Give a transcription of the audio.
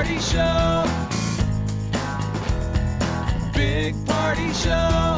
party show. Big party show.